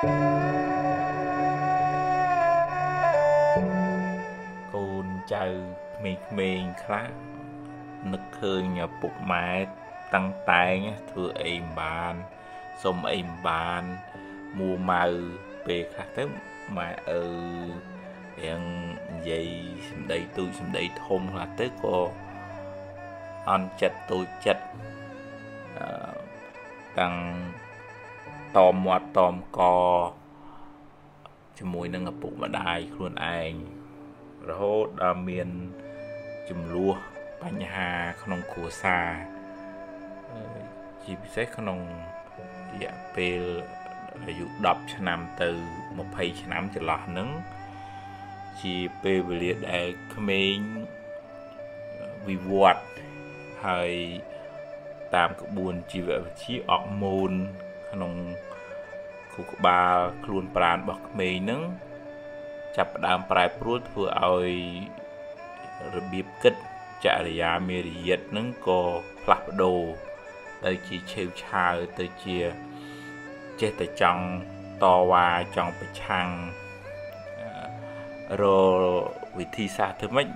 កូនចៅក្មេងៗខ្លះនឹកឃើញឪពុកម៉ែតាំងតែងធ្វើអីមិនបានសុំអីមិនបានមួម៉ៅពេលខ្លះទៅម៉ែអើរៀងនិយាយសម្ដីទូចសម្ដីធំខ្លះទៅក៏អន់ចិត្តទូចចិត្តអឺតាំង តមមាត់តមកជាមួយនឹងឪពុកម្ដាយខ្លួនឯងរហូតដល់មានចំនួនបញ្ហាក្នុងគ្រួសារជាពិសេសក្នុងរយៈពេលអាយុ10ឆ្នាំទៅ20ឆ្នាំចន្លោះហ្នឹងជាពេលវេលាដែលក្មេងវិវត្តហើយតាមក្បួនជីវវិទ្យាអកមូន ក្នុងខួរក្បាលខ្លួនប្រាណរបស់ក្មេងហ្នឹងចាប់ផ្ដើមប្រែប្រួលធ្វើឲ្យរបៀបគិតចរិយាមេរយាទហ្នឹងក៏ផ្លាស់ប្ដូរទៅជាឆេវឆាវទៅជាចេះតែចង់តវ៉ាចង់ប្រឆាំងរវិធីសាស្ត្រធ្វើម៉េច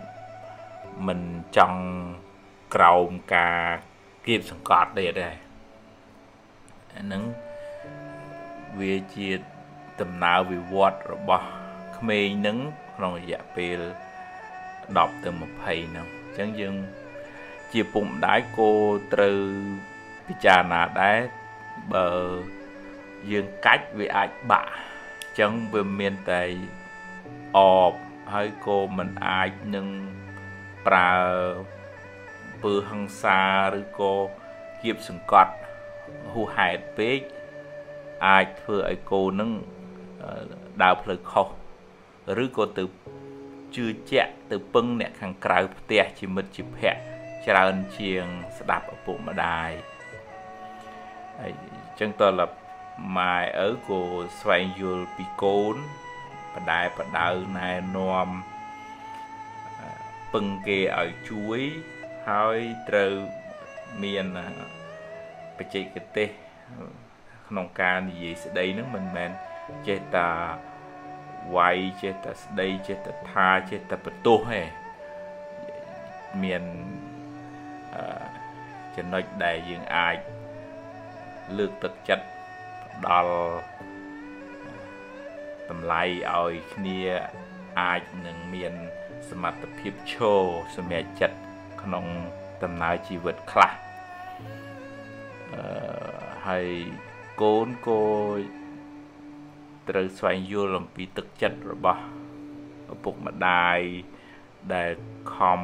មិនចង់ក្រោមការគៀបសង្កត់ទេដែរអាហ្នឹង វាជាដំណើរវិវត្តរបស់ក្មេងនឹងក្នុងរយៈពេល10ទៅ20ហ្នឹងអញ្ចឹងយើងជាពុកម្ដាយគោត្រូវពិចារណាដែរបើយើងកាច់វាអាចបាក់អញ្ចឹងវាមានតែអបហើយក៏មិនអាចនឹងប្រើពើហឹង្សាឬក៏គៀបសង្កត់ហួសហេតុពេក អាចធ្វើឲ្យកូននឹងដើរផ្លូវខុសឬក៏ទៅជឿជាក់ទៅពឹងអ្នកខាងក្រៅផ្ទះជាមិត្តជាភ័ក្តិច្រើនជាងស្ដាប់ឪពុកម្ដាយហើយអញ្ចឹងតើម៉ែឪក៏ស្វែងយល់ពីកូនបដែបដៅណែនាំពឹងគេឲ្យជួយហើយត្រូវមានបច្ចេកទេស ក្នុងការនិយាយស្ដីនឹងមិនមែនចេះតែវាយចេះតែស្ដីចេះតែថាចេះតែបន្ទោសទេមានចំណុចដែលយើងអាចលើកទឹកចិត្តដល់តម្លៃឲ្យគ្នាអាចនឹងមានសមត្ថភាពឈរសម្រេចចិត្តក្នុងដំណើរជីវិតខ្លះអឺហើយ កូនក៏ត្រូវស្វែងយល់អំពីទឹកចិត្តរបស់ឪពុកម្ដាយដែលខំ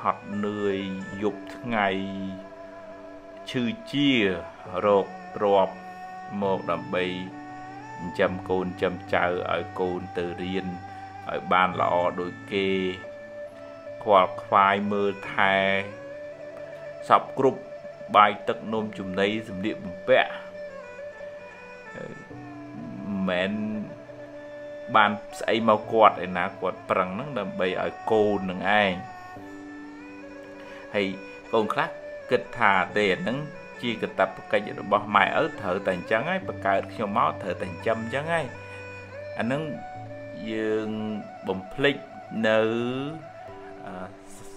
ហត់នឿយយប់ថ្ងៃឈឺជារោគទ្របមកដើម្បីចិញ្ចឹមកូនចិញ្ចឹមចៅឲ្យកូនទៅរៀនឲ្យបានល្អដូចគេខ្វល់ខ្វាយមើលថែសពគ្រប់ បាយទឹកនំចំណីសម្លៀកបំពាក់មិនបានស្អីមកគាត់ឯណាគាត់ប្រឹងហ្នឹងដើម្បីឲ្យកូននឹងឯងហើយកូនខ្លះគិតថាទេអាហ្នឹងជាកតបកិច្ចរបស់ម៉ែឪត្រូវតែអញ្ចឹងហើយបង្កើតខ្ញុំមកត្រូវតែចិញ្ចឹមអញ្ចឹងហើយអាហ្នឹងយើងបំភ្លេចនៅ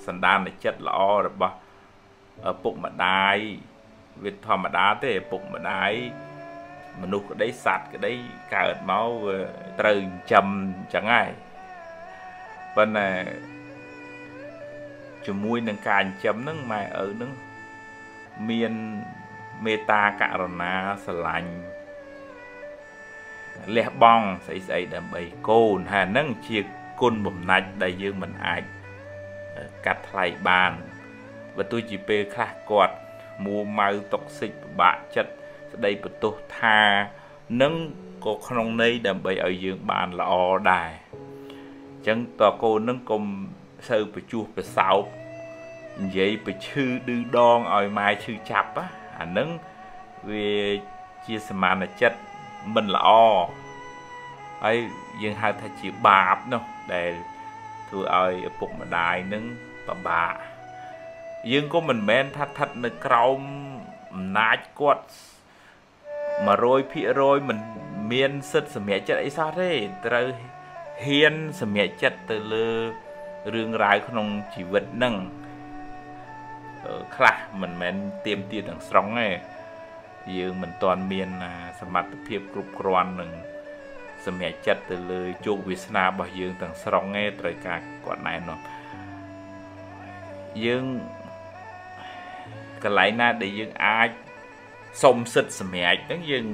សន្តានចិត្តល្អរបស់ ឪពុកម្ដាយវាធម្មតាទេឪពុកម្ដាយមនុស្សក្តីសត្វក្តីកើតមកវាត្រូវចិញ្ចឹមអញ្ចឹងហើយប៉ុន្តែជាមួយនឹងការចិញ្ចឹមហ្នឹងម៉ែឪហ្នឹងមានមេត្តាករុណាស្រឡាញ់លះបង់ស្អីស្អីដើម្បីកូនហើយហ្នឹងជាគុណបំណាច់ដែលយើងមិនអាចកាត់ថ្លៃបាន បើទោះជាពេលខ្លះគាត់មួម៉ៅតុកសិចពិបាកចិត្តស្ដីបន្ទោសថានឹងក៏ក្នុងន័យដើម្បីឲ្យយើងបានល្អដែរអញ្ចឹងតើកូននឹងកុំសូវបញ្ជួសប្រសោបនិយាយប្រឈឺឌឺដងឲ្យម៉ែឈឺចាប់អានឹងវាជាសមានចិត្តមិនល្អហើយយើងហៅថាជាបាបនោះដែលធ្វើឲ្យឪពុកម្ដាយនឹងពិបាក យើងក៏មិនមែនថាស្ថិតនៅក្រោមអំណាចគាត់100%មិនមានសិទ្ធិសម្រេចចិត្តអីសោះទេត្រូវហ៊ានសម្រេចចិត្តទៅលើរឿងរ៉ាវក្នុងជីវិតនឹងខ្លះមិនមែនទៀមទាទាំងស្រុងទេយើងមិនទាន់មានសមត្ថភាពគ្រប់គ្រាន់នឹងសម្រេចចិត្តទៅលើជោគវាសនារបស់យើងទាំងស្រុងទេត្រូវការគាត់ណែនាំយើង កន្លែងណាដែលយើងអាចសុំសិទ្ធិសម្រេចហ្នឹងយើង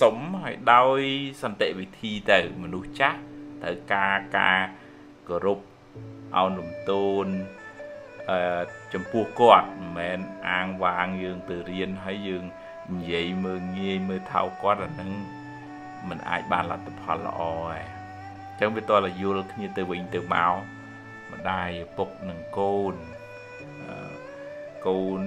សុំឲ្យដោយសន្តិវិធីទៅមនុស្សចាស់ត្រូវការការគោរពអោនលំទោនអឺចំពោះគាត់មិនមែនអាងវាងយើងទៅរៀនហើយយើងនិយាយមើលងាយមើលថោកគាត់អាហ្នឹងมันអាចបានលទ្ធផលល្អឯងអញ្ចឹងវាតលយល់គ្នាទៅវិញទៅមកម្ដាយឪពុកនិងកូនកូន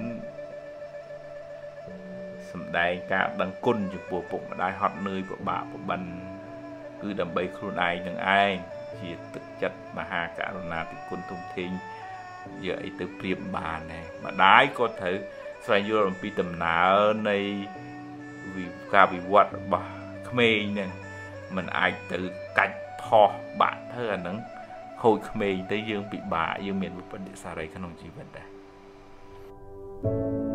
សំដែងការដឹងគុណចំពោះពុកម្ដាយហត់នឿយពិបាកពិបិនគឺដើម្បីខ្លួនឯងនឹងឯងជាទឹកចិត្តមហាករុណាធិគុណទុំធេងយកអីទៅប្រៀបបានដែរម្ដាយក៏ត្រូវស្វែងយល់អំពីដំណើរនៃការវិវត្តរបស់ក្មេងហ្នឹងมันអាចទៅកាច់ផោះបាក់ធ្វើអាហ្នឹងខូចក្មេងទៅយើងពិបាកយើងមានវិបត្តិសារីក្នុងជីវិតដែរ thank you